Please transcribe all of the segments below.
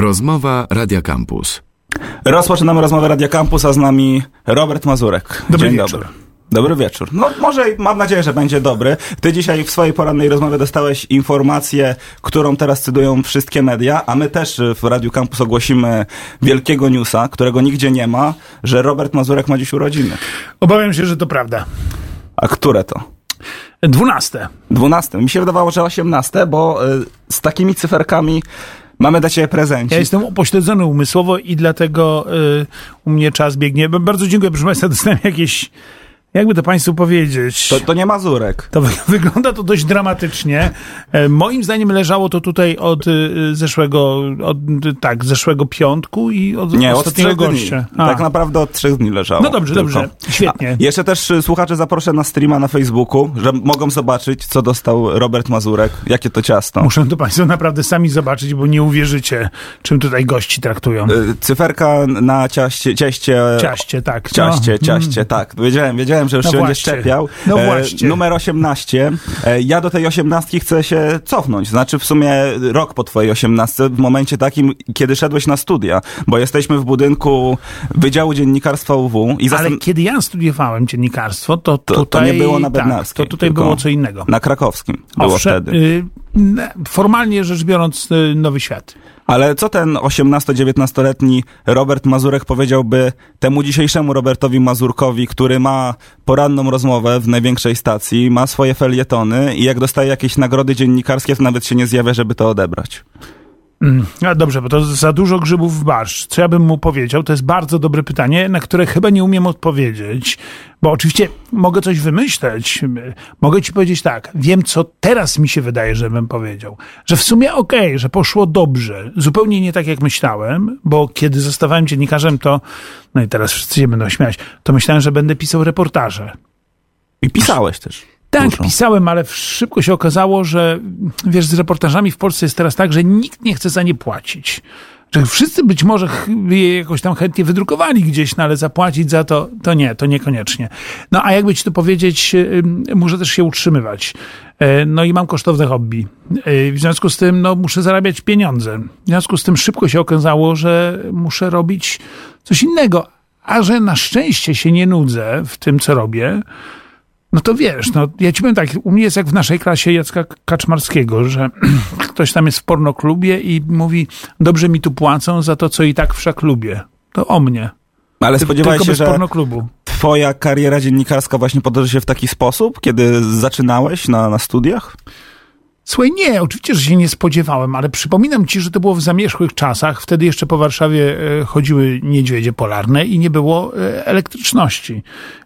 Rozmowa Radia Campus. Rozpoczynamy rozmowę Radia Campus, a z nami Robert Mazurek. Dobry Dzień wieczór. dobry. Dobry wieczór. No może, mam nadzieję, że będzie dobry. Ty dzisiaj w swojej porannej rozmowie dostałeś informację, którą teraz cytują wszystkie media, a my też w Radiu Campus ogłosimy wielkiego newsa, którego nigdzie nie ma, że Robert Mazurek ma dziś urodziny. Obawiam się, że to prawda. A które to? Dwunaste. 12. Mi się wydawało, że 18, bo y, z takimi cyferkami mamy dla ciebie prezencik. Ja jestem upośledzony umysłowo i dlatego y, u mnie czas biegnie. Bardzo dziękuję, proszę Państwa, dostałem jakieś, jakby to Państwu powiedzieć. To, to nie Mazurek. To wy- wygląda to dość dramatycznie. E, Moim zdaniem leżało to tutaj od y, zeszłego, od, tak, zeszłego piątku i od Nie, od ostatniego dni. gościa. A. Tak naprawdę od trzech dni leżało. No dobrze, tylko. dobrze. Świetnie. A, jeszcze też y, słuchacze zaproszę na streama na Facebooku, że mogą zobaczyć, co dostał Robert Mazurek, jakie to ciasto. Muszę to Państwo naprawdę sami zobaczyć, bo nie uwierzycie, czym tutaj gości traktują. Cyferka na ciaście, cieście. Ciaście, tak. no. Ciaście, ciaście, tak. Wiedziałem, wiedziałem, że już No się będzie właśnie. szczepiał. No E, właśnie. numer 18. E, ja do tej 18 chcę się cofnąć. Znaczy w sumie rok po twojej 18, w momencie takim, kiedy szedłeś na studia, bo jesteśmy w budynku Wydziału Dziennikarstwa UW i Ale zastan- kiedy ja studiowałem dziennikarstwo, to to tutaj... nie było na tak, Bednarskiej, To tutaj tylko było co innego. na krakowskim było Owszem, wtedy. y, formalnie rzecz biorąc, y, Nowy Świat. Ale co ten 18-19-letni Robert Mazurek powiedziałby temu dzisiejszemu Robertowi Mazurkowi, który ma poranną rozmowę w największej stacji, ma swoje felietony i jak dostaje jakieś nagrody dziennikarskie, to nawet się nie zjawia, żeby to odebrać. Mm, No dobrze, bo to za dużo grzybów w barszcz. Co ja bym mu powiedział? To jest bardzo dobre pytanie, na które chyba nie umiem odpowiedzieć, bo oczywiście mogę coś wymyśleć. Mogę ci powiedzieć tak, wiem co teraz mi się wydaje, że bym powiedział. Że w sumie okej, że poszło dobrze. Zupełnie nie tak jak myślałem, bo kiedy zostawałem dziennikarzem, to, no i teraz wszyscy się będą śmiać, to myślałem, że będę pisał reportaże. I pisałeś też. Tak, Dużo. pisałem, ale szybko się okazało, że wiesz, z reportażami w Polsce jest teraz tak, że nikt nie chce za nie płacić. Że wszyscy być może je jakoś tam chętnie wydrukowali gdzieś, no ale zapłacić za to, to nie, to niekoniecznie. No a jakby ci to powiedzieć, ym, muszę też się utrzymywać. E, No i mam kosztowne hobby. E, W związku z tym, no muszę zarabiać pieniądze. W związku z tym szybko się okazało, że muszę robić coś innego. A że na szczęście się nie nudzę w tym, co robię, no to wiesz, no ja ci powiem tak, u mnie jest jak w naszej klasie Jacka Kaczmarskiego, że ktoś tam jest w pornoklubie i mówi, dobrze mi tu płacą za to, co i tak wszak lubię. To o mnie. Ale spodziewałeś się, że pornoklubu. twoja kariera dziennikarska właśnie potoczy się w taki sposób, kiedy zaczynałeś na, na studiach? Słuchaj, nie, oczywiście, że się nie spodziewałem, ale przypominam ci, że to było w zamierzchłych czasach. Wtedy jeszcze po Warszawie e, chodziły niedźwiedzie polarne i nie było e, elektryczności.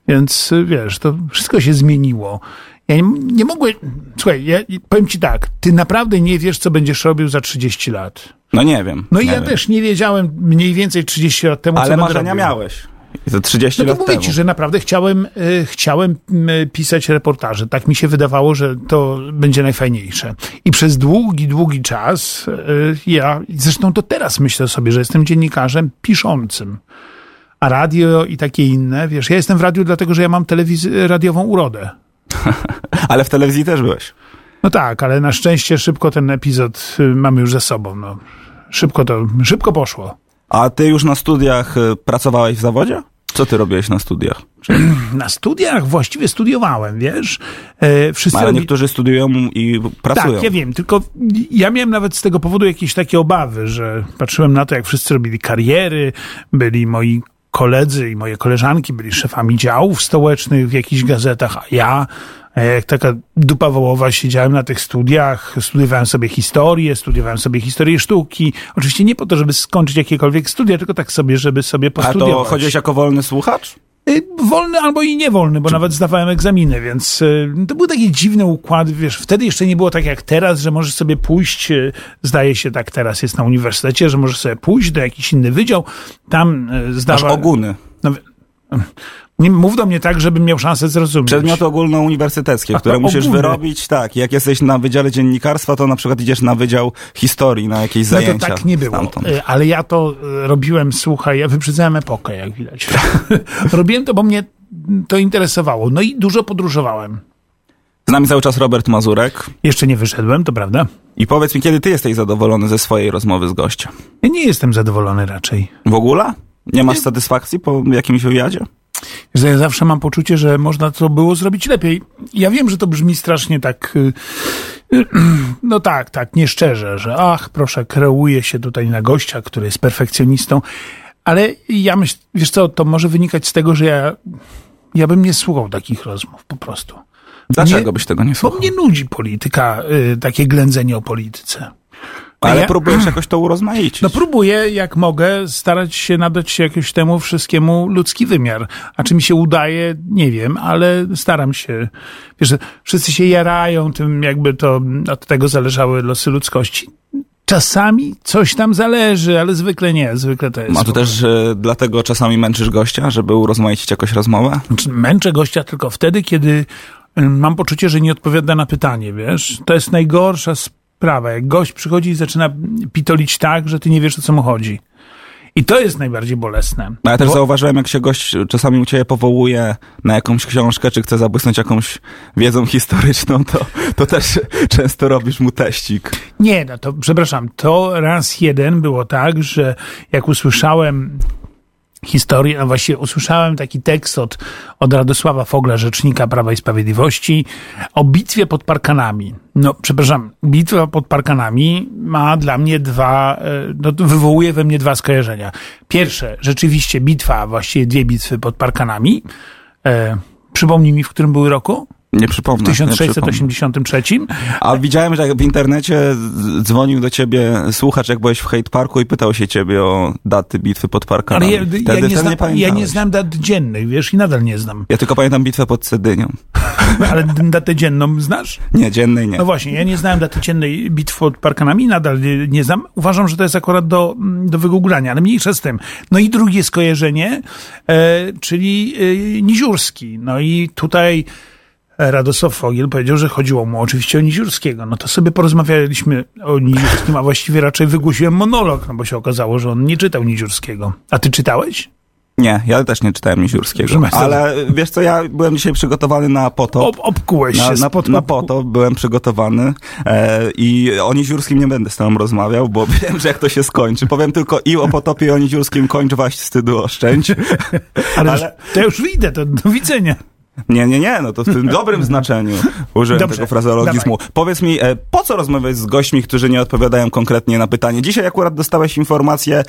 Więc e, wiesz, to wszystko się zmieniło. Ja nie, nie mogłem. Słuchaj, ja powiem ci tak, ty naprawdę nie wiesz, co będziesz robił za 30 lat. No nie wiem. No i ja wiem. też nie wiedziałem mniej więcej 30 lat temu, co Ale będę marzenia miałeś. I to 30 No to lat mówię temu. ci, że naprawdę chciałem, y, chciałem y, pisać reportaże. Tak mi się wydawało, że to będzie najfajniejsze. I przez długi, długi czas y, ja, zresztą to teraz myślę sobie, że jestem dziennikarzem piszącym. A radio i takie inne, wiesz, ja jestem w radiu dlatego, że ja mam telewiz- radiową urodę. Ale w telewizji też byłeś. No tak, ale na szczęście szybko ten epizod y, mamy już za sobą. No. Szybko to, szybko poszło. A ty już na studiach y, pracowałeś w zawodzie? Co ty robiłeś na studiach? Na studiach właściwie studiowałem, wiesz. E, wszyscy Ale robi- niektórzy studiują i pracują. Tak, ja wiem, tylko ja miałem nawet z tego powodu jakieś takie obawy, że patrzyłem na to, jak wszyscy robili kariery, byli moi koledzy i moje koleżanki, byli szefami działów stołecznych w jakichś gazetach, a ja, jak taka dupa wołowa, siedziałem na tych studiach, studiowałem sobie historię, studiowałem sobie historię sztuki. Oczywiście nie po to, żeby skończyć jakiekolwiek studia, tylko tak sobie, żeby sobie A postudiować. to chodziłeś jako wolny słuchacz? Y, Wolny albo i niewolny, bo nawet zdawałem egzaminy, więc y, to był taki dziwny układ, wiesz, wtedy jeszcze nie było tak jak teraz, że możesz sobie pójść, zdaje się tak teraz jest na uniwersytecie, że możesz sobie pójść do jakiś inny wydział, tam y, Masz oguny. No, nie mów do mnie tak, żebym miał szansę zrozumieć. Przedmioty ogólnouniwersyteckie, A które musisz ogólne. wyrobić. Tak, jak jesteś na Wydziale Dziennikarstwa, to na przykład idziesz na Wydział Historii, na jakieś No to zajęcia. tak nie było, stamtąd. Y, ale ja to y, robiłem, słuchaj, ja wyprzedzałem epokę, jak widać. robiłem to, bo mnie to interesowało. No i dużo podróżowałem. Z nami cały czas Robert Mazurek. Jeszcze nie wyszedłem, to prawda? I powiedz mi, kiedy ty jesteś zadowolony ze swojej rozmowy z gościem? Ja nie jestem zadowolony raczej. W ogóle? Nie masz satysfakcji po jakimś wywiadzie? Ja zawsze mam poczucie, że można to było zrobić lepiej. Ja wiem, że to brzmi strasznie tak, y, no tak, tak, nieszczerze, że ach, proszę, kreuje się tutaj na gościa, który jest perfekcjonistą, ale ja myślę, wiesz co, to może wynikać z tego, że ja, ja bym nie słuchał takich rozmów po prostu. Dlaczego byś tego nie Bo słuchał? mnie nudzi polityka, y, takie ględzenie o polityce. Ale ja- próbujesz jakoś to urozmaicić. No próbuję, jak mogę, starać się nadać się jakoś temu wszystkiemu ludzki wymiar. A czy mi się udaje, nie wiem, ale staram się. Wiesz, wszyscy się jarają tym, jakby to od tego zależały losy ludzkości. Czasami coś tam zależy, ale zwykle nie. Zwykle to jest. A to też e, dlatego czasami męczysz gościa, żeby urozmaicić jakoś rozmowę? Znaczy, Męczę gościa tylko wtedy, kiedy mam poczucie, że nie odpowiada na pytanie, wiesz? To jest najgorsza sprawa. Jak gość przychodzi i zaczyna pitolić tak, że ty nie wiesz, o co mu chodzi. I to jest najbardziej bolesne. No ja też Bo- zauważyłem, jak się gość czasami u ciebie powołuje na jakąś książkę, czy chce zabłysnąć jakąś wiedzą historyczną, to, to też często robisz mu teścik. Nie, no to przepraszam, to raz jeden było tak, że jak usłyszałem historię, a właściwie usłyszałem taki tekst od, od Radosława Fogla, rzecznika Prawa i Sprawiedliwości, o bitwie pod Parkanami. No, przepraszam, bitwa pod Parkanami ma dla mnie dwa, e, no, wywołuje we mnie dwa skojarzenia. Pierwsze, rzeczywiście bitwa, właściwie dwie bitwy pod Parkanami. E, przypomnij mi, w którym były roku? Nie przypomnę. W nie przypomnę. 1683. A widziałem, że w internecie dzwonił do ciebie słuchacz, jak byłeś w Hate Parku i pytał się ciebie o daty bitwy pod parkami. Ale ja, wtedy, ja, nie znam, ja pamiętałeś. nie znam dat dziennych, wiesz, i nadal nie znam. Ja tylko pamiętam bitwę pod Cedynią. Ale datę dzienną znasz? Nie, dziennej nie. No właśnie, ja nie znałem daty dziennej bitwy pod parkanami, nadal nie, nie znam. Uważam, że to jest akurat do, do wygooglania, ale mniejsza z tym. No i drugie skojarzenie, e, czyli e, Niziurski. No i tutaj Radosław Fogiel powiedział, że chodziło mu oczywiście o Niziurskiego. No to sobie porozmawialiśmy o Niziurskim, a właściwie raczej wygłosiłem monolog, no bo się okazało, że on nie czytał Niziurskiego. A ty czytałeś? Nie, ja też nie czytałem Miziurskiego. Ale wiesz co, ja byłem dzisiaj przygotowany na potop. Ob, obkułeś Na, się na, spod na potop byłem przygotowany e, i o Niziurskim nie będę z tobą rozmawiał, bo wiem, że jak to się skończy. Powiem tylko i o potopie i o Niziurskim kończ waść wstydu oszczędź. Ale, ale- to już wyjdę, to do widzenia. Nie, nie, nie, no to w tym dobrym znaczeniu użyłem Dobrze, tego frazeologizmu. Powiedz mi, e, po co rozmawiać z gośćmi, którzy nie odpowiadają konkretnie na pytanie? Dzisiaj akurat dostałeś informację,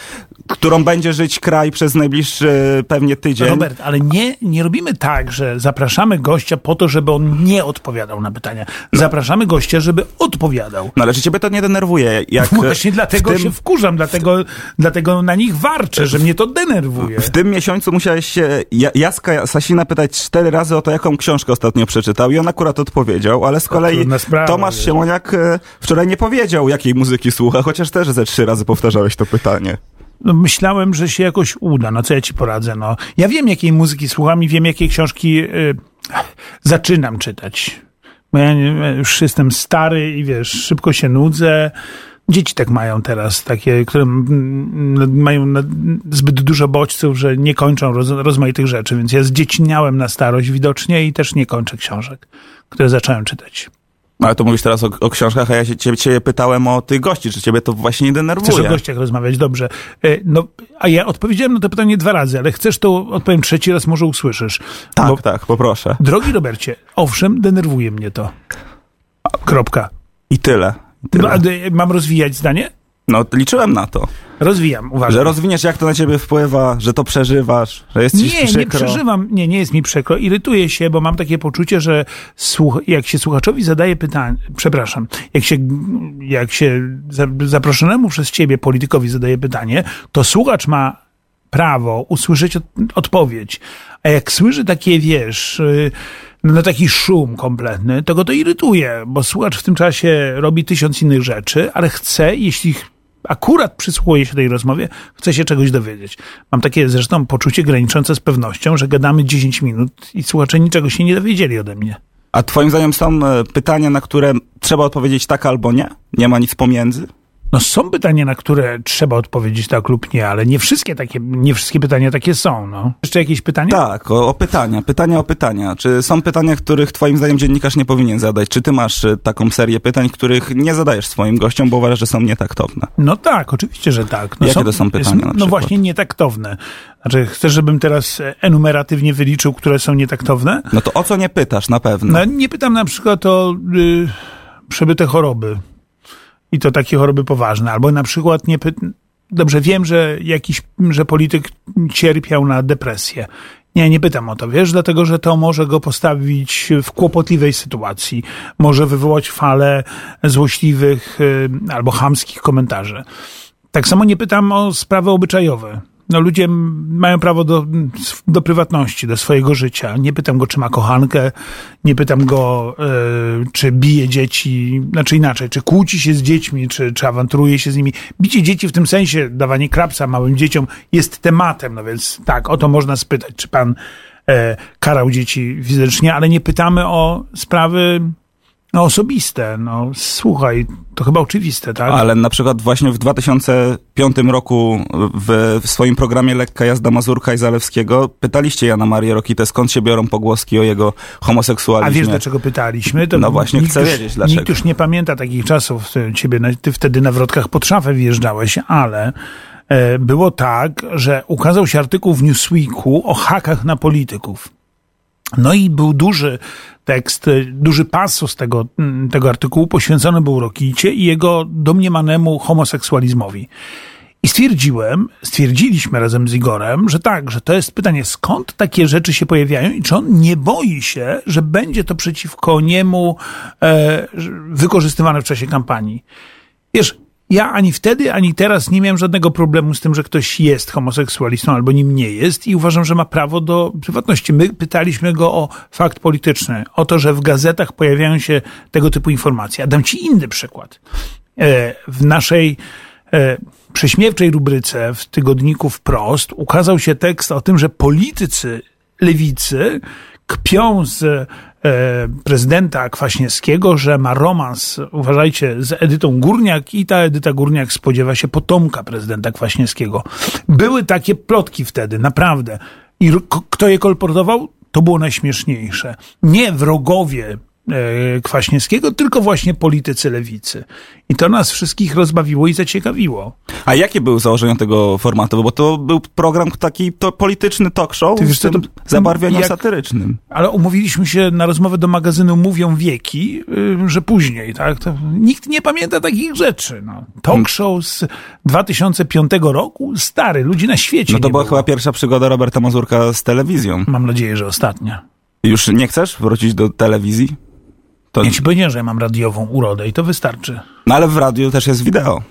którą będzie żyć kraj przez najbliższy e, pewnie tydzień. Robert, ale nie, nie robimy tak, że zapraszamy gościa po to, żeby on nie odpowiadał na pytania. Zapraszamy gościa, żeby odpowiadał. No ale czy ciebie to nie denerwuje? Jak Właśnie dlatego tym, się wkurzam, dlatego, dlatego na nich warczę, że mnie to denerwuje. W tym miesiącu musiałeś się Ja- Jacka Sasina pytać cztery razy o to, jaką książkę ostatnio przeczytał i on akurat odpowiedział, ale z kolei sprawa, Tomasz wiesz. Siemoniak e, wczoraj nie powiedział, jakiej muzyki słucha, chociaż też ze trzy razy powtarzałeś to pytanie. No, myślałem, że się jakoś uda. No co ja ci poradzę? No, ja wiem, jakiej muzyki słucham i wiem, jakie książki y, zaczynam czytać. Bo ja już jestem stary i wiesz, szybko się nudzę. Dzieci tak mają teraz, takie, które mają zbyt dużo bodźców, że nie kończą roz, rozmaitych rzeczy, więc ja zdzieciniałem na starość widocznie i też nie kończę książek, które zacząłem czytać. Ale to mówisz teraz o, o książkach, a ja się ciebie, ciebie pytałem o tych gości, czy ciebie to właśnie nie denerwuje? Chcesz o gościach rozmawiać, dobrze. E, No, a ja odpowiedziałem na to pytanie dwa razy, ale chcesz to odpowiem trzeci raz, może usłyszysz. Tak, Bo, tak, poproszę. drogi Robercie, owszem, denerwuje mnie to. Kropka. I tyle. Tyle. mam rozwijać zdanie? No, liczyłem na to. Rozwijam, uważam. Że rozwiniesz, jak to na ciebie wpływa, że to przeżywasz, że jest ci Nie, nie przykro. przeżywam, nie, nie jest mi przykro. Irytuję się, bo mam takie poczucie, że słuch- jak się słuchaczowi zadaje pytanie, przepraszam, jak się, jak się za- zaproszonemu przez ciebie politykowi zadaje pytanie, to słuchacz ma prawo usłyszeć od, odpowiedź. A jak słyszy takie, wiesz, y, no taki szum kompletny, to go to irytuje, bo słuchacz w tym czasie robi tysiąc innych rzeczy, ale chce, jeśli akurat przysłuchuje się tej rozmowie, chce się czegoś dowiedzieć. Mam takie zresztą poczucie graniczące z pewnością, że gadamy 10 minut i słuchacze niczego się nie dowiedzieli ode mnie. A twoim zdaniem są e, pytania, na które trzeba odpowiedzieć tak albo nie? Nie ma nic pomiędzy? No są pytania, na które trzeba odpowiedzieć tak lub nie, ale nie wszystkie takie, nie wszystkie pytania takie są, no. Jeszcze jakieś pytania? Tak, o, o pytania, pytania o pytania. Czy są pytania, których twoim zdaniem dziennikarz nie powinien zadać? Czy ty masz y, taką serię pytań, których nie zadajesz swoim gościom, bo uważasz, że są nietaktowne? No tak, oczywiście, że tak. No Jakie to są pytania No właśnie nietaktowne. Znaczy, chcesz, żebym teraz e, enumeratywnie wyliczył, które są nietaktowne? No to o co nie pytasz na pewno? No, nie pytam na przykład o y, przebyte choroby. I to takie choroby poważne. Albo na przykład nie pytam... Dobrze, wiem, że jakiś, że polityk cierpiał na depresję. Nie, nie pytam o to, wiesz, dlatego, że to może go postawić w kłopotliwej sytuacji. Może wywołać falę złośliwych y, albo chamskich komentarzy. Tak samo nie pytam o sprawy obyczajowe. No ludzie mają prawo do, do prywatności, do swojego życia. Nie pytam go, czy ma kochankę, nie pytam go, e, czy bije dzieci, znaczy inaczej, czy kłóci się z dziećmi, czy, czy awanturuje się z nimi. Bicie dzieci w tym sensie, dawanie krapsa małym dzieciom jest tematem, no więc tak, o to można spytać, czy pan e, karał dzieci fizycznie, ale nie pytamy o sprawy no, osobiste. No, słuchaj, to chyba oczywiste, tak? Ale na przykład właśnie w 2005 roku w, w swoim programie Lekka jazda Mazurka i Zalewskiego pytaliście Jana Marię Rokitę, skąd się biorą pogłoski o jego A homoseksualizmie. wiesz, dlaczego pytaliśmy? To No właśnie, chcę już, wiedzieć, dlaczego. Nikt już nie pamięta takich czasów. Ciebie, ty wtedy na wrotkach pod szafę wjeżdżałeś, ale e, było tak, że ukazał się artykuł w Newsweeku o hakach na polityków. No i był duży tekst, e, duży pasus tego, tego artykułu poświęcony był Rokicie i jego domniemanemu homoseksualizmowi. I stwierdziłem, stwierdziliśmy razem z Igorem, że tak, że to jest pytanie, skąd takie rzeczy się pojawiają i czy on nie boi się, że będzie to przeciwko niemu e, wykorzystywane w czasie kampanii. Wiesz, ja ani wtedy, ani teraz nie miałem żadnego problemu z tym, że ktoś jest homoseksualistą albo nim nie jest i uważam, że ma prawo do prywatności. My pytaliśmy go o fakt polityczny, o to, że w gazetach pojawiają się tego typu informacje. A dam ci inny przykład. E, w naszej e, prześmiewczej rubryce w tygodniku Wprost ukazał się tekst o tym, że politycy lewicy kpią z prezydenta Kwaśniewskiego, że ma romans, uważajcie, z Edytą Górniak i ta Edyta Górniak spodziewa się potomka prezydenta Kwaśniewskiego. Były takie plotki wtedy, naprawdę. I kto je kolportował? To było najśmieszniejsze. Nie wrogowie e, Kwaśniewskiego, tylko właśnie politycy lewicy. I to nas wszystkich rozbawiło i zaciekawiło. A jakie były założenia tego formatu? Bo to był program taki to polityczny talk show Ty wiesz to- zabarwieniem jak- satyrycznym. Ale umówiliśmy się na rozmowę do magazynu Mówią Wieki, y, że później, tak? To nikt nie pamięta takich rzeczy. No. Talk show z 2005 roku, stary, ludzi na świecie No to była było. chyba pierwsza przygoda Roberta Mazurka z telewizją. Mam nadzieję, że ostatnia. Już nie chcesz wrócić do telewizji? To... Ja ci powiedziałem, że ja mam radiową urodę i to wystarczy. No ale w radiu też jest wideo.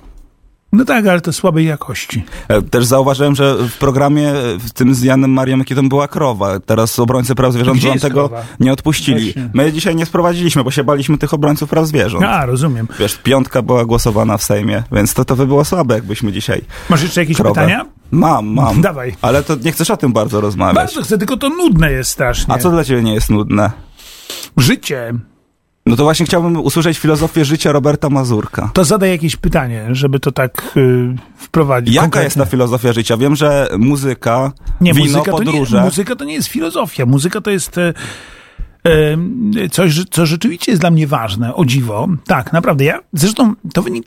No tak, ale to słabej jakości. E, Też zauważyłem, że w programie w tym z Janem Marią Mikitą była krowa. Teraz obrońcy praw zwierząt wam tego krowa? nie odpuścili. Właśnie. My dzisiaj nie sprowadziliśmy, bo się baliśmy tych obrońców praw zwierząt. A, rozumiem. Wiesz, piątka była głosowana w Sejmie, więc to, to by było słabe, jakbyśmy dzisiaj Masz jeszcze jakieś krowę. pytania? Mam, mam. Dawaj. Ale to nie chcesz o tym bardzo rozmawiać. Bardzo chcę, tylko to nudne jest strasznie. A co dla ciebie nie jest nudne? Życie. No to właśnie chciałbym usłyszeć filozofię życia Roberta Mazurka. To zadaj jakieś pytanie, żeby to tak y, wprowadzić. Jaka konkretne. jest ta filozofia życia? Wiem, że muzyka, Nie, wino, muzyka to podróże. nie, muzyka to nie jest filozofia. Muzyka to jest e, coś, co rzeczywiście jest dla mnie ważne, o dziwo. Tak, naprawdę. Ja, zresztą to wynik,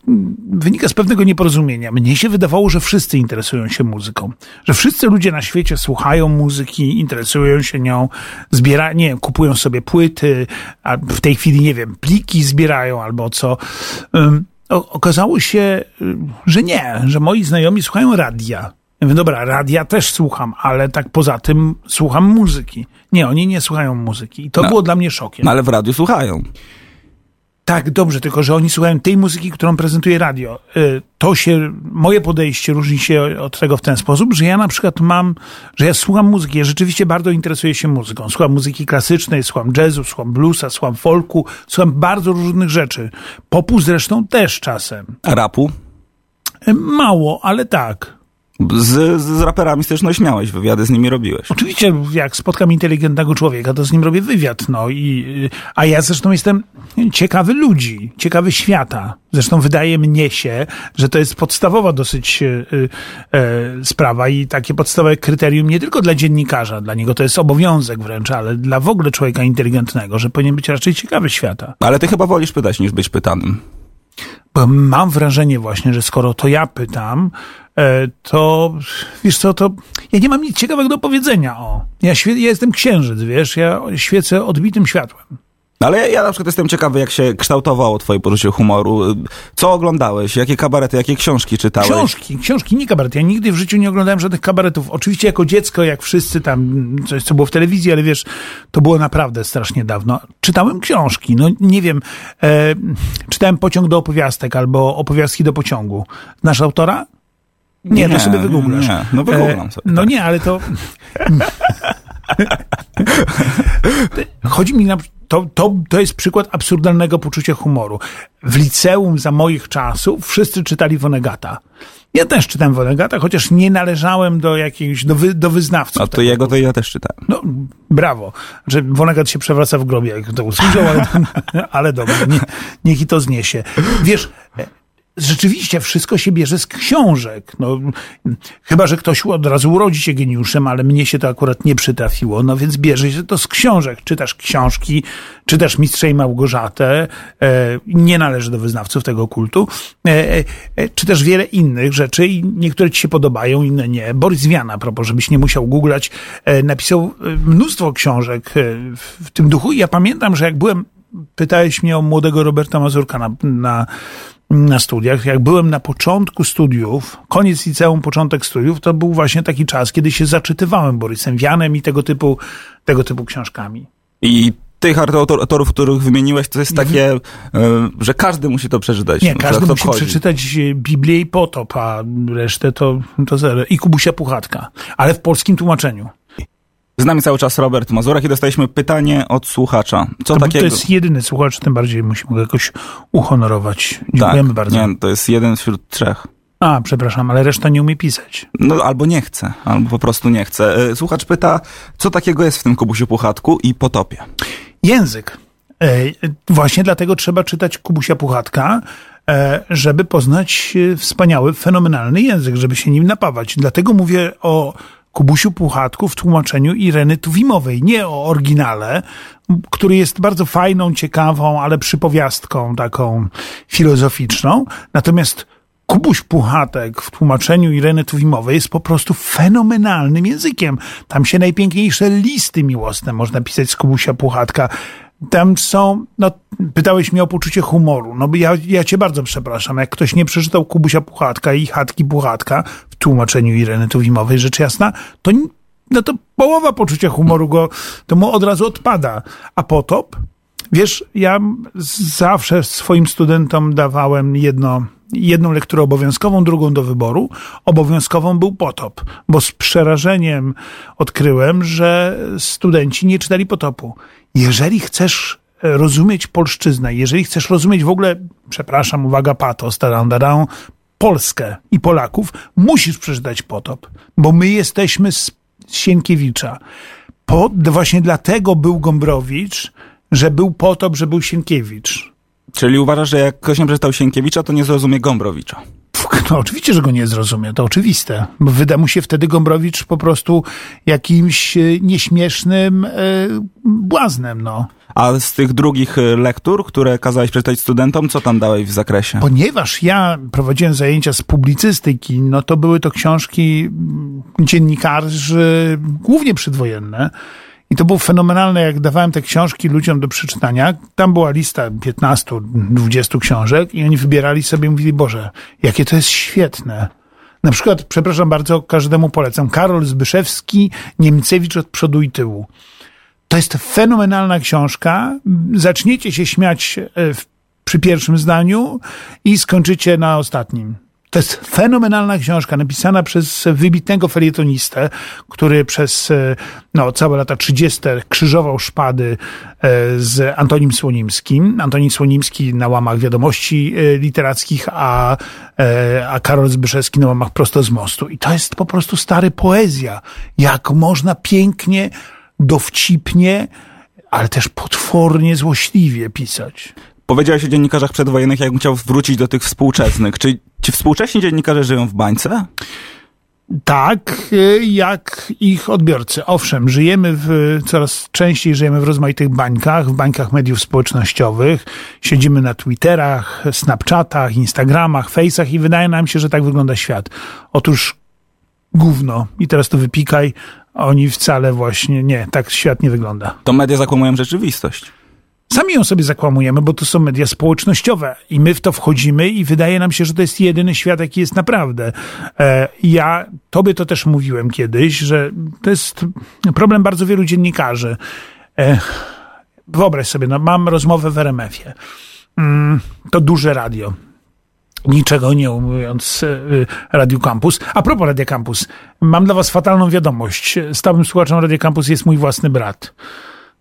wynika z pewnego nieporozumienia. Mnie się wydawało, że wszyscy interesują się muzyką. Że wszyscy ludzie na świecie słuchają muzyki, interesują się nią, zbiera, nie wiem, kupują sobie płyty, a w tej chwili, nie wiem, pliki zbierają albo co. Okazało się, że nie, że moi znajomi słuchają radia. Ja mówię, dobra, radia też słucham, ale tak poza tym słucham muzyki. Nie, oni nie słuchają muzyki. I to No. było dla mnie szokiem. No ale w radiu słuchają. Tak, dobrze, tylko że oni słuchają tej muzyki, którą prezentuje radio. Y, To się, moje podejście różni się od tego w ten sposób, że ja na przykład mam, że ja słucham muzyki, ja rzeczywiście bardzo interesuję się muzyką. Słucham muzyki klasycznej, słucham jazzu, słucham bluesa, słucham folku, słucham bardzo różnych rzeczy. Popu zresztą też czasem. A rapu? Y, Mało, ale tak. Z, z raperami też no śmiałeś, wywiady z nimi robiłeś. Oczywiście, jak spotkam inteligentnego człowieka, to z nim robię wywiad, no i, a ja zresztą jestem ciekawy ludzi, ciekawy świata. Zresztą wydaje mnie się, że to jest podstawowa dosyć e, sprawa i takie podstawowe kryterium nie tylko dla dziennikarza, dla niego to jest obowiązek wręcz, ale dla w ogóle człowieka inteligentnego, że powinien być raczej ciekawy świata. Ale ty chyba wolisz pytać niż być pytanym. Mam wrażenie właśnie, że skoro to ja pytam, e, to wiesz co, to ja nie mam nic ciekawego do powiedzenia. O, ja, świe- ja jestem księżyc, wiesz, ja świecę odbitym światłem. Ale ja, na przykład jestem ciekawy, jak się kształtowało twoje poczucie humoru. Co oglądałeś? Jakie kabarety, jakie książki czytałeś? Książki, książki, nie kabaret. Ja nigdy w życiu nie oglądałem żadnych kabaretów. Oczywiście jako dziecko, jak wszyscy tam, coś co było w telewizji, ale wiesz, to było naprawdę strasznie dawno. Czytałem książki, no nie wiem, e, czytałem Pociąg do opowiastek albo Opowiastki do pociągu. Znasz autora? Nie, Nie, to sobie wygooglasz. nie, no wygooglam sobie, No tak. nie, ale to... Chodzi mi na... To, to, to jest przykład absurdalnego poczucia humoru. W liceum za moich czasów wszyscy czytali Vonegata. Ja też czytałem Vonegata, chociaż nie należałem do jakichś, do, wy, do wyznawców. No to jego to ja też czytałem. No, brawo, że Vonnegut się przewraca w grobie, jak to usłyszał, ale, ale dobra, nie, niech i to zniesie. Wiesz, rzeczywiście wszystko się bierze z książek. No, chyba, że ktoś od razu urodzi się geniuszem, ale mnie się to akurat nie przytrafiło, no więc bierze się to z książek. Czytasz książki, czytasz Mistrza i Małgorzatę, e, nie należy do wyznawców tego kultu, e, e, czytasz wiele innych rzeczy i niektóre ci się podobają, inne nie. Boris Wian, a propos, żebyś nie musiał googlać, e, napisał e, mnóstwo książek e, w, tym duchu i ja pamiętam, że jak byłem, pytałeś mnie o młodego Roberta Mazurka na, na na studiach. Jak byłem na początku studiów, koniec liceum, początek studiów, to był właśnie taki czas, kiedy się zaczytywałem Borysem Wianem i tego typu, tego typu książkami. I tych autor- autorów, których wymieniłeś, to jest takie, e, że każdy musi to przeczytać. Nie, każdy musi wchodzi. przeczytać e, Biblię i Potop, a resztę to, to zero. I Kubusia Puchatka, ale w polskim tłumaczeniu. Z nami cały czas Robert Mazurek i dostaliśmy pytanie od słuchacza. Co To, to takiego... jest jedyny słuchacz, tym bardziej musimy go jakoś uhonorować. Dziękujemy tak, bardzo. Nie, to jest jeden wśród trzech. A, przepraszam, ale reszta nie umie pisać. No albo nie chce, albo po prostu nie chce. E, Słuchacz pyta, co takiego jest w tym Kubusiu Puchatku i Potopie? Język. E, Właśnie dlatego trzeba czytać Kubusia Puchatka, e, żeby poznać wspaniały, fenomenalny język, żeby się nim napawać. Dlatego mówię o Kubusiu Puchatku w tłumaczeniu Ireny Tuwimowej, nie o oryginale, który jest bardzo fajną, ciekawą, ale przypowiastką taką filozoficzną. Natomiast Kubuś Puchatek w tłumaczeniu Ireny Tuwimowej jest po prostu fenomenalnym językiem. Tam się najpiękniejsze listy miłosne można pisać z Kubusia Puchatka. Tam są, no, pytałeś mnie o poczucie humoru. No, ja, ja cię bardzo przepraszam. Jak ktoś nie przeczytał Kubusia Puchatka i Chatki Puchatka w tłumaczeniu Ireny Tuwimowej, rzecz jasna, to, no to połowa poczucia humoru go, to mu od razu odpada. A potop? Wiesz, ja zawsze swoim studentom dawałem jedno, jedną lekturę obowiązkową, drugą do wyboru. Obowiązkową był potop, bo z przerażeniem odkryłem, że studenci nie czytali potopu. Jeżeli chcesz e, rozumieć polszczyznę, jeżeli chcesz rozumieć w ogóle, przepraszam, uwaga, patos, Polskę i Polaków, musisz przeczytać potop, bo my jesteśmy z Sienkiewicza. Po, właśnie dlatego był Gombrowicz, że był potop, że był Sienkiewicz. Czyli uważasz, że jak ktoś nie przeczytał Sienkiewicza, to nie zrozumie Gombrowicza. No oczywiście, że go nie zrozumie, to oczywiste. Bo wyda mu się wtedy Gombrowicz po prostu jakimś e, nieśmiesznym e, błaznem, no. A z tych drugich e, lektur, które kazałeś przeczytać studentom, co tam dałeś w zakresie? Ponieważ ja prowadziłem zajęcia z publicystyki, no to były to książki mm, dziennikarzy, głównie przedwojenne. I to było fenomenalne, jak dawałem te książki ludziom do przeczytania. Tam była lista 15-20 książek i oni wybierali sobie i mówili, Boże, jakie to jest świetne. Na przykład, przepraszam bardzo, każdemu polecam, Karol Zbyszewski, Niemcewicz od przodu i tyłu. To jest fenomenalna książka. Zaczniecie się śmiać e, w, przy pierwszym zdaniu i skończycie na ostatnim. To jest fenomenalna książka, napisana przez wybitnego felietonistę, który przez e, no, całe lata 30. krzyżował szpady e, z Antonim Słonimskim. Antonim Słonimski na łamach wiadomości e, literackich, a, a Karol Zbyszewski na łamach prosto z mostu. I to jest po prostu stary poezja. Jak można pięknie, dowcipnie, ale też potwornie złośliwie pisać. Powiedziałeś o dziennikarzach przedwojennych, jakbym chciał wrócić do tych współczesnych. Czy ci współcześni dziennikarze żyją w bańce? Tak, y, jak ich odbiorcy. Owszem, żyjemy w, coraz częściej żyjemy w rozmaitych bańkach, w bańkach mediów społecznościowych. Siedzimy na Twitterach, Snapchatach, Instagramach, Face'ach i wydaje nam się, że tak wygląda świat. Otóż gówno. I teraz to wypikaj. Oni wcale właśnie nie, tak świat nie wygląda. To media zakłamują rzeczywistość. Sami ją sobie zakłamujemy, bo to są media społecznościowe i my w to wchodzimy i wydaje nam się, że to jest jedyny świat, jaki jest naprawdę. E, ja tobie to też mówiłem kiedyś, że to jest problem bardzo wielu dziennikarzy. E, wyobraź sobie, no, mam rozmowę w RMF-ie. Mm, to duże radio. Niczego nie umując e, Radio Campus. A propos Radio Campus, mam dla was fatalną wiadomość. Stałym słuchaczem Radio Campus jest mój własny brat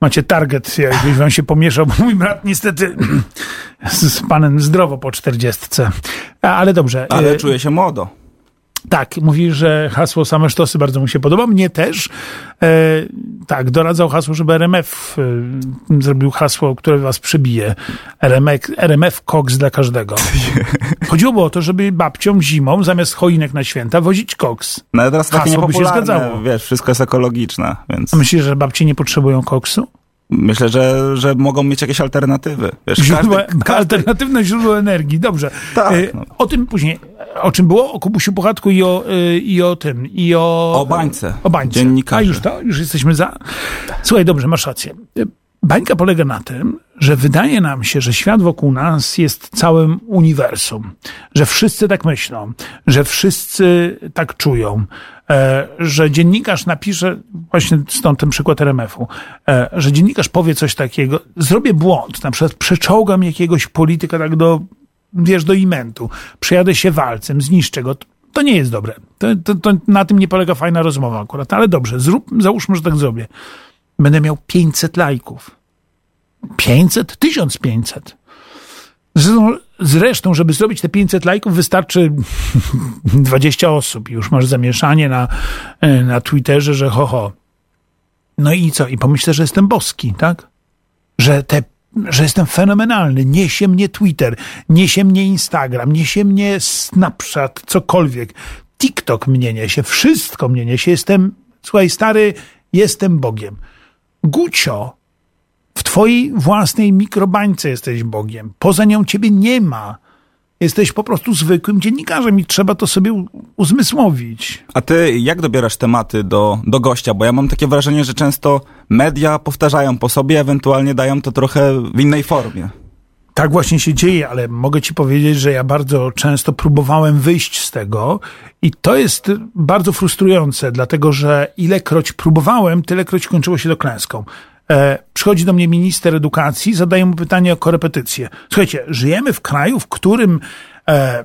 macie target, jakbyś wam się pomieszał, bo mój brat niestety z panem zdrowo po czterdziestce. Ale dobrze. Ale e, czuje się młodo. Tak, mówi, że hasło same sztosy bardzo mu się podoba. Mnie też. E, tak, doradzał hasło, żeby RMF e, zrobił hasło, które was przebije. RMF, RMF koks dla każdego. Chodziło o to, żeby babciom zimą zamiast choinek na święta wozić koks. No ale teraz takie hasło by się zgadzało. Wiesz, wszystko jest ekologiczne, więc... A myślisz, że babci nie potrzebują koksu? Myślę, że, że mogą mieć jakieś alternatywy. Wiesz, źródło, każdy, każdy... Alternatywne źródło energii, dobrze. Tak, e, no. O tym później, o czym było? O Kubusiu Puchatku i o, e, i o tym, i o... O bańce. O bańce. Dziennikarze. A już to? Już jesteśmy za? Słuchaj, dobrze, masz rację. Bańka polega na tym, że wydaje nam się, że świat wokół nas jest całym uniwersum, że wszyscy tak myślą, że wszyscy tak czują, e, że dziennikarz napisze, właśnie stąd ten przykład RMF-u, e, że dziennikarz powie coś takiego, zrobię błąd, na przykład przeczołgam jakiegoś polityka tak do, wiesz, do imentu, przejadę się walcem, zniszczę go, to nie jest dobre. To, to, to na tym nie polega fajna rozmowa akurat, ale dobrze, zrób, załóżmy, że tak zrobię. Będę miał 500 lajków 500? 1500. Zresztą, żeby zrobić te 500 lajków, wystarczy 20 osób. Już masz zamieszanie na, e, na Twitterze, że ho, ho. No i co? I pomyślę, że jestem boski, tak? Że te że jestem fenomenalny, niesie mnie Twitter, niesie mnie Instagram, niesie mnie Snapchat, cokolwiek. TikTok mnie niesie, wszystko mnie niesie. Jestem, słuchaj, stary, jestem Bogiem. Gucio w twojej własnej mikrobańce jesteś Bogiem. Poza nią ciebie nie ma. Jesteś po prostu zwykłym dziennikarzem i trzeba to sobie uzmysłowić. A ty jak dobierasz tematy do, do gościa? Bo ja mam takie wrażenie, że często media powtarzają po sobie, ewentualnie dają to trochę w innej formie. Tak właśnie się dzieje, ale mogę ci powiedzieć, że ja bardzo często próbowałem wyjść z tego i to jest bardzo frustrujące, dlatego że ilekroć próbowałem, tylekroć kończyło się to klęską. E, przychodzi do mnie minister edukacji, zadaje mu pytanie o korepetycję. Słuchajcie, żyjemy w kraju, w którym e,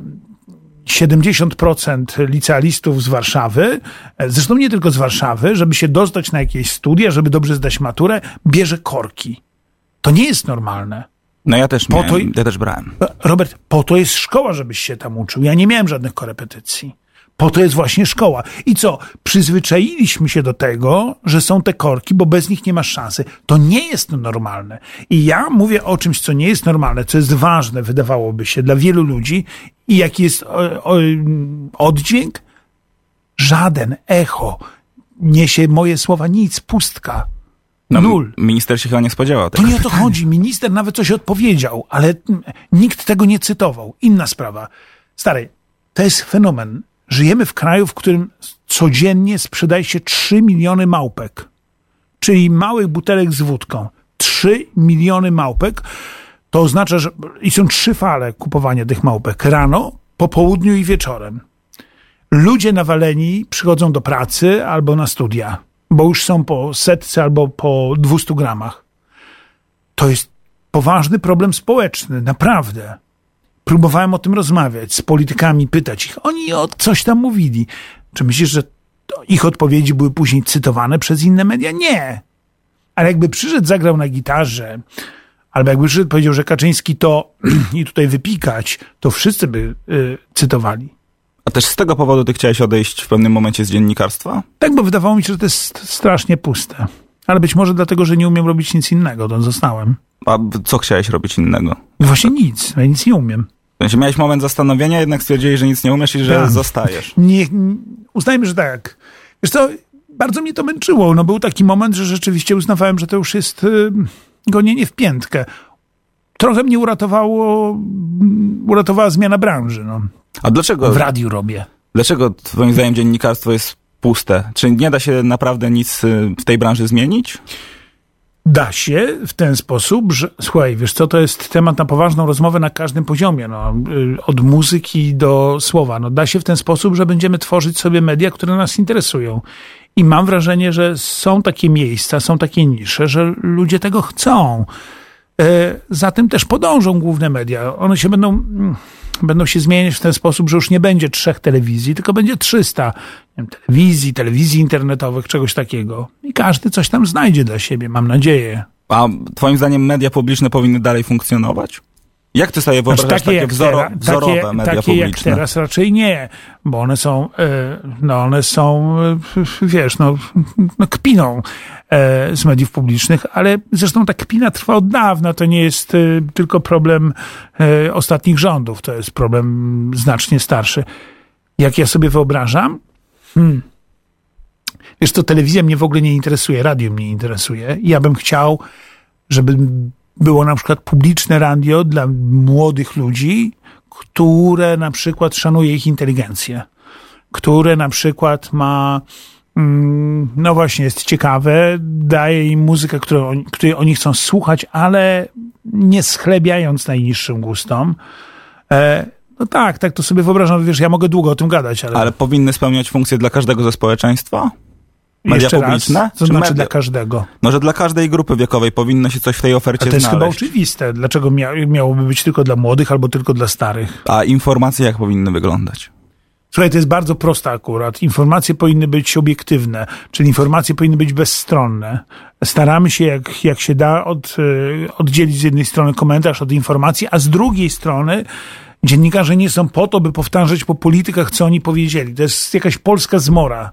70% licealistów z Warszawy, e, zresztą nie tylko z Warszawy, żeby się dostać na jakieś studia, żeby dobrze zdać maturę, bierze korki. To nie jest normalne. No ja też miałem, po to, ja też brałem. Robert, po to jest szkoła, żebyś się tam uczył. Ja nie miałem żadnych korepetycji. Po to jest właśnie szkoła. I co? Przyzwyczailiśmy się do tego, że są te korki, bo bez nich nie masz szansy. To nie jest normalne. I ja mówię o czymś, co nie jest normalne, co jest ważne, wydawałoby się, dla wielu ludzi. I jaki jest o, o, oddźwięk? Żaden echo. Niesie moje słowa nic, pustka. No, Nul. Minister się chyba nie spodziewał tego. To nie o to chodzi. Minister nawet coś odpowiedział, ale nikt tego nie cytował. Inna sprawa. Stary, to jest fenomen Żyjemy w kraju, w którym codziennie sprzedaje się 3 miliony małpek, czyli małych butelek z wódką. 3 miliony małpek. To oznacza, że i są trzy fale kupowania tych małpek. Rano, po południu i wieczorem. Ludzie nawaleni przychodzą do pracy albo na studia, bo już są po setce albo po 200 gramach. To jest poważny problem społeczny, naprawdę. Próbowałem o tym rozmawiać z politykami, pytać ich. Oni o coś tam mówili. Czy myślisz, że ich odpowiedzi były później cytowane przez inne media? Nie. Ale jakby przyszedł, zagrał na gitarze, albo jakby przyszedł, powiedział, że Kaczyński to i tutaj wypikać, to wszyscy by y, cytowali. A też z tego powodu ty chciałeś odejść w pewnym momencie z dziennikarstwa? Tak, bo wydawało mi się, że to jest strasznie puste. Ale być może dlatego, że nie umiem robić nic innego, to zostałem. A co chciałeś robić innego? Właśnie nic, ja nic nie umiem. W sensie miałeś moment zastanowienia, jednak stwierdziłeś, że nic nie umiesz i że Tak. zostajesz. Nie, uznajmy, że tak. Wiesz co, bardzo mnie to męczyło. No był taki moment, że rzeczywiście uznawałem, że to już jest y, gonienie w piętkę. Trochę mnie uratowało, mm, uratowała zmiana branży. No. A dlaczego, W radiu robię. dlaczego twoim zdaniem dziennikarstwo jest puste? Czy nie da się naprawdę nic y, w tej branży zmienić? Da się w ten sposób, że słuchaj, wiesz co, to jest temat na poważną rozmowę na każdym poziomie, no, y, od muzyki do słowa. No, da się w ten sposób, że będziemy tworzyć sobie media, które nas interesują. I mam wrażenie, że są takie miejsca, są takie nisze, że ludzie tego chcą. E, Za tym też podążą główne media. One się będą, mm, będą się zmieniać w ten sposób, że już nie będzie trzech telewizji, tylko będzie 300 nie wiem, telewizji, telewizji internetowych, czegoś takiego. I każdy coś tam znajdzie dla siebie, mam nadzieję. A twoim zdaniem media publiczne powinny dalej funkcjonować? Jak ty sobie wyobrażasz Znaczy, takie, jak wzoro, tera- wzorowe takie, media takie jak publiczne? teraz raczej nie, bo one są, e, no one są, e, wiesz, no, no kpiną e, z mediów publicznych, ale zresztą ta kpina trwa od dawna, to nie jest tylko problem ostatnich rządów, to jest problem znacznie starszy. Jak ja sobie wyobrażam, hmm, wiesz to telewizja mnie w ogóle nie interesuje, radio mnie interesuje. Ja bym chciał, żeby było na przykład publiczne radio dla młodych ludzi, które na przykład szanuje ich inteligencję, które na przykład ma, mm, no właśnie, jest ciekawe, daje im muzykę, którą, oni- której oni chcą słuchać, ale nie schlebiając najniższym gustom. E, no tak, tak to sobie wyobrażam, wiesz, ja mogę długo o tym gadać, ale, Ale powinny spełniać funkcje dla każdego ze społeczeństwa? Media jeszcze publiczne? raz, to Czy znaczy media- dla każdego. No, że dla każdej grupy wiekowej powinno się coś w tej ofercie to jest chyba znaleźć. oczywiste. Dlaczego mia miałoby być tylko dla młodych albo tylko dla starych? A informacje jak powinny wyglądać? Słuchaj, to jest bardzo proste akurat. Informacje powinny być obiektywne, czyli informacje powinny być bezstronne. Staramy się, jak, jak się da, od, y, oddzielić z jednej strony komentarz od informacji, a z drugiej strony dziennikarze nie są po to, by powtarzać po politykach, co oni powiedzieli. To jest jakaś polska zmora,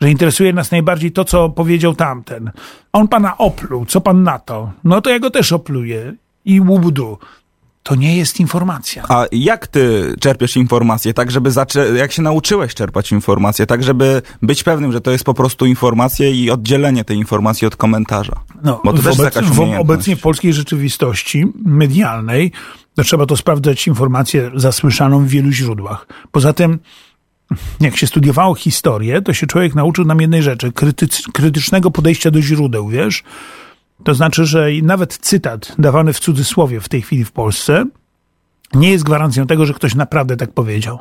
że interesuje nas najbardziej to, co powiedział tamten. On pana opluł, co pan na to? No to ja go też opluję. I łubudu. To nie jest informacja. A jak ty czerpiesz informacje, tak żeby zaczę- jak się nauczyłeś czerpać informacje, tak żeby być pewnym, że to jest po prostu informacja i oddzielenie tej informacji od komentarza? No, Bo to w też jest obec- jakaś w, obecnie w polskiej rzeczywistości medialnej to trzeba to sprawdzać informację zasłyszaną w wielu źródłach. Poza tym, jak się studiowało historię, to się człowiek nauczył nam jednej rzeczy, krytyc- krytycznego podejścia do źródeł, wiesz? To znaczy, że nawet cytat dawany w cudzysłowie w tej chwili w Polsce nie jest gwarancją tego, że ktoś naprawdę tak powiedział.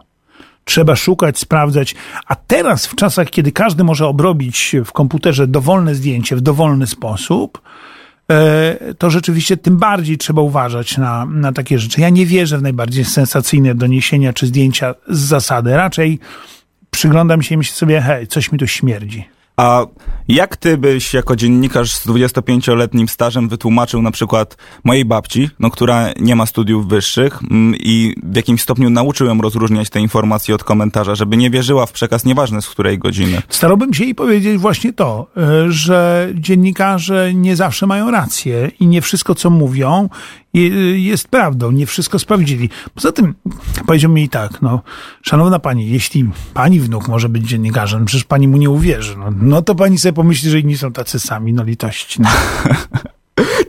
Trzeba szukać, sprawdzać. A teraz, w czasach, kiedy każdy może obrobić w komputerze dowolne zdjęcie w dowolny sposób, e, to rzeczywiście tym bardziej trzeba uważać na, na takie rzeczy. Ja nie wierzę w najbardziej sensacyjne doniesienia czy zdjęcia z zasady. Raczej przyglądam się i myślę sobie, hej, coś mi tu śmierdzi. A jak ty byś jako dziennikarz z 25-letnim stażem wytłumaczył na przykład mojej babci, no, która nie ma studiów wyższych mm, i w jakimś stopniu nauczył ją rozróżniać te informacje od komentarza, żeby nie wierzyła w przekaz nieważne z której godziny? Starałbym się jej powiedzieć właśnie to, y, że dziennikarze nie zawsze mają rację i nie wszystko, co mówią, jest prawdą, nie wszystko sprawdzili. Poza tym powiedział mi tak, no, szanowna pani, jeśli pani wnuk może być dziennikarzem, przecież pani mu nie uwierzy, no, no to pani sobie pomyśli, że inni są tacy sami, no litości. No.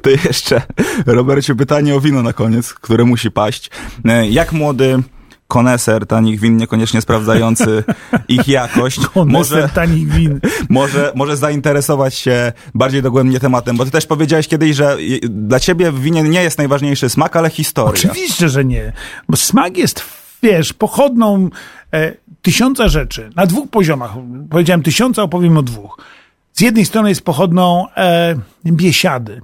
To jeszcze, Robercie, pytanie o wino na koniec, które musi paść. E, Jak młody koneser tanich win, niekoniecznie sprawdzający ich jakość, Może... tanich win. może, może zainteresować się bardziej dogłębnie tematem, bo ty też powiedziałeś kiedyś, że dla ciebie w winie nie jest najważniejszy smak, ale historia. Oczywiście, że nie. Bo smak jest, wiesz, pochodną e, tysiąca rzeczy. Na dwóch poziomach. Powiedziałem tysiąca, opowiem o dwóch. Z jednej strony jest pochodną e, biesiady.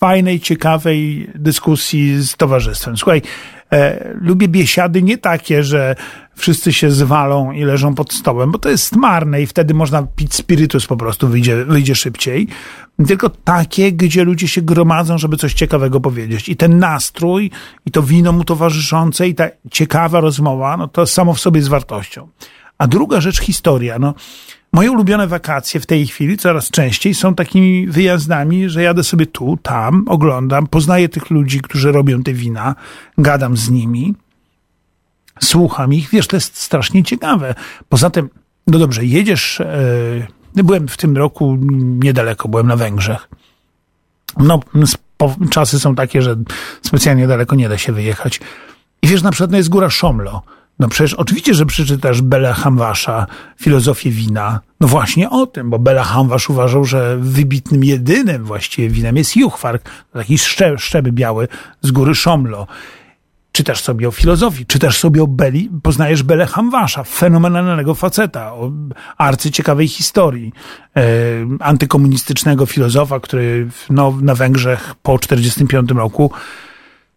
Fajnej, ciekawej dyskusji z towarzystwem. Słuchaj, lubię biesiady nie takie, że wszyscy się zwalą i leżą pod stołem, bo to jest marne i wtedy można pić spirytus po prostu, wyjdzie, wyjdzie szybciej. Tylko takie, gdzie ludzie się gromadzą, żeby coś ciekawego powiedzieć. I ten nastrój, i to wino mu towarzyszące, i ta ciekawa rozmowa, no to samo w sobie jest wartością. A druga rzecz, historia. No, moje ulubione wakacje w tej chwili coraz częściej są takimi wyjazdami, że jadę sobie tu, tam, oglądam, poznaję tych ludzi, którzy robią te wina, gadam z nimi, słucham ich. Wiesz, to jest strasznie ciekawe. Poza tym, no dobrze, jedziesz. Yy, byłem w tym roku niedaleko, byłem na Węgrzech. No, czasy są takie, że specjalnie daleko nie da się wyjechać. I wiesz, na przykład no jest góra Szomlo. No przecież oczywiście, że przeczytasz Bela Hamwasza, filozofię wina. No właśnie o tym, bo Bela Hamwasz uważał, że wybitnym, jedynym właściwie winem jest Juchwark, taki szcze, szczeby biały z góry Szomlo. Czytasz sobie o filozofii, czytasz sobie o Beli, poznajesz Belę Hamwasza, fenomenalnego faceta, o arcyciekawej historii, e, antykomunistycznego filozofa, który no, na Węgrzech po 1945 roku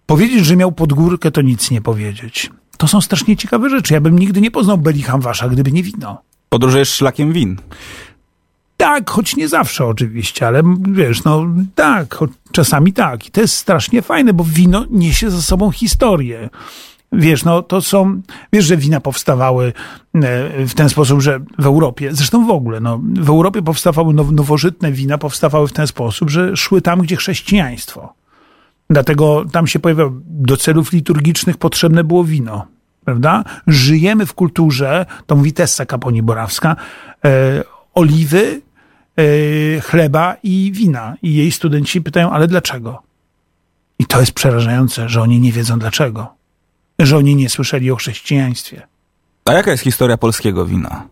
powiedzieć, że miał podgórkę, to nic nie powiedzieć. To są strasznie ciekawe rzeczy. Ja bym nigdy nie poznał Beli Hamwasza, gdyby nie wino. Podróżujesz szlakiem win. Tak, choć nie zawsze oczywiście, ale wiesz, no tak, czasami tak. I to jest strasznie fajne, bo wino niesie ze sobą historię. Wiesz, no to są, wiesz, że wina powstawały e, w ten sposób, że w Europie, zresztą w ogóle, no, w Europie powstawały now, nowożytne wina, powstawały w ten sposób, że szły tam, gdzie chrześcijaństwo. Dlatego tam się pojawiało, do celów liturgicznych potrzebne było wino, prawda? Żyjemy w kulturze, to mówi Tessa Kaponi-Borawska, e, oliwy, e, chleba i wina. I jej studenci pytają, ale dlaczego? I to jest przerażające, że oni nie wiedzą dlaczego. Że oni nie słyszeli o chrześcijaństwie. A jaka jest historia polskiego wina?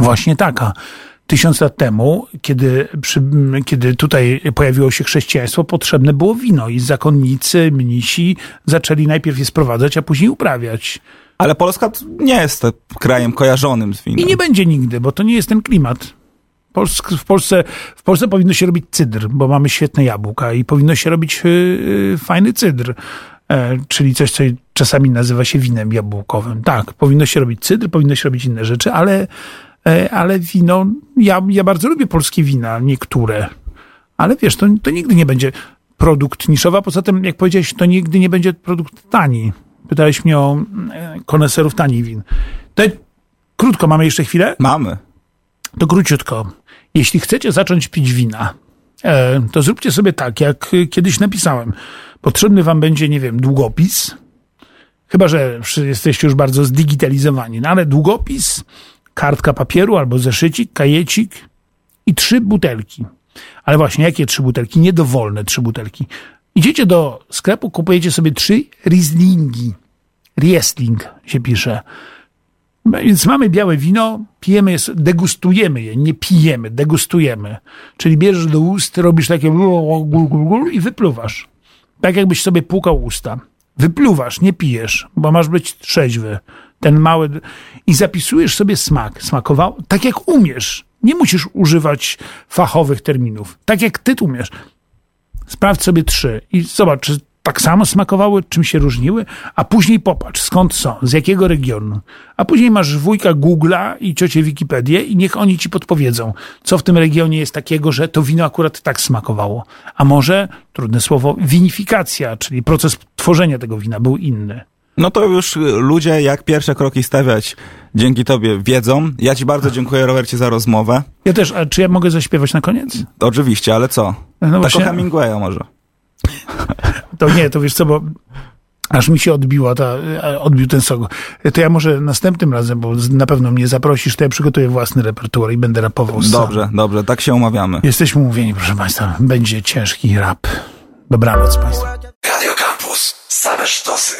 Właśnie taka tysiąc lat temu, kiedy, przy, kiedy tutaj pojawiło się chrześcijaństwo, potrzebne było wino i zakonnicy, mnisi zaczęli najpierw je sprowadzać, a później uprawiać. Ale Polska nie jest krajem kojarzonym z winem. I nie będzie nigdy, bo to nie jest ten klimat. w, Polsce, w Polsce powinno się robić cydr, bo mamy świetne jabłka i powinno się robić yy, fajny cydr, e, czyli coś, co czasami nazywa się winem jabłkowym. Tak, powinno się robić cydr, powinno się robić inne rzeczy, ale ale wino, ja, ja bardzo lubię polskie wina, niektóre, ale wiesz, to, to nigdy nie będzie produkt niszowy, a poza tym, jak powiedziałeś, to nigdy nie będzie produkt tani. Pytałeś mnie o e, koneserów tanich win. To krótko, mamy jeszcze chwilę? Mamy. To króciutko. Jeśli chcecie zacząć pić wina, e, to zróbcie sobie tak, jak kiedyś napisałem. Potrzebny wam będzie, nie wiem, długopis, chyba, że jesteście już bardzo zdigitalizowani, no ale długopis, kartka papieru albo zeszycik, kajecik i trzy butelki. Ale właśnie, jakie trzy butelki? Niedowolne trzy butelki. Idziecie do sklepu, kupujecie sobie trzy Rieslingi. Riesling się pisze. No więc mamy białe wino, pijemy je, degustujemy je, nie pijemy, degustujemy. Czyli bierzesz do ust, robisz takie i wypluwasz. Tak jakbyś sobie płukał usta. Wypluwasz, nie pijesz, bo masz być trzeźwy ten mały i zapisujesz sobie smak. Smakował tak jak umiesz. Nie musisz używać fachowych terminów. Tak jak ty umiesz. Sprawdź sobie trzy i zobacz, czy tak samo smakowały, czym się różniły, a później popatrz, skąd są, z jakiego regionu. A później masz wujka Google'a i ciocię Wikipedię i niech oni ci podpowiedzą, co w tym regionie jest takiego, że to wino akurat tak smakowało. A może, trudne słowo, winifikacja, czyli proces tworzenia tego wina był inny. No to już ludzie, jak pierwsze kroki stawiać, dzięki tobie wiedzą. Ja ci bardzo dziękuję, Robercie, za rozmowę. Ja też, a czy ja mogę zaśpiewać na koniec? Oczywiście, ale co? No tak właśnie... Hemingwaya może. To nie, to wiesz co, bo aż mi się odbiła ta, odbił ten sok. To ja może następnym razem, bo na pewno mnie zaprosisz, to ja przygotuję własny repertuar i będę rapował sam. Dobrze, dobrze, tak się umawiamy. Jesteśmy umówieni, proszę Państwa. Będzie ciężki rap. Dobranoc Państwu. Radio Campus. Same sztosy.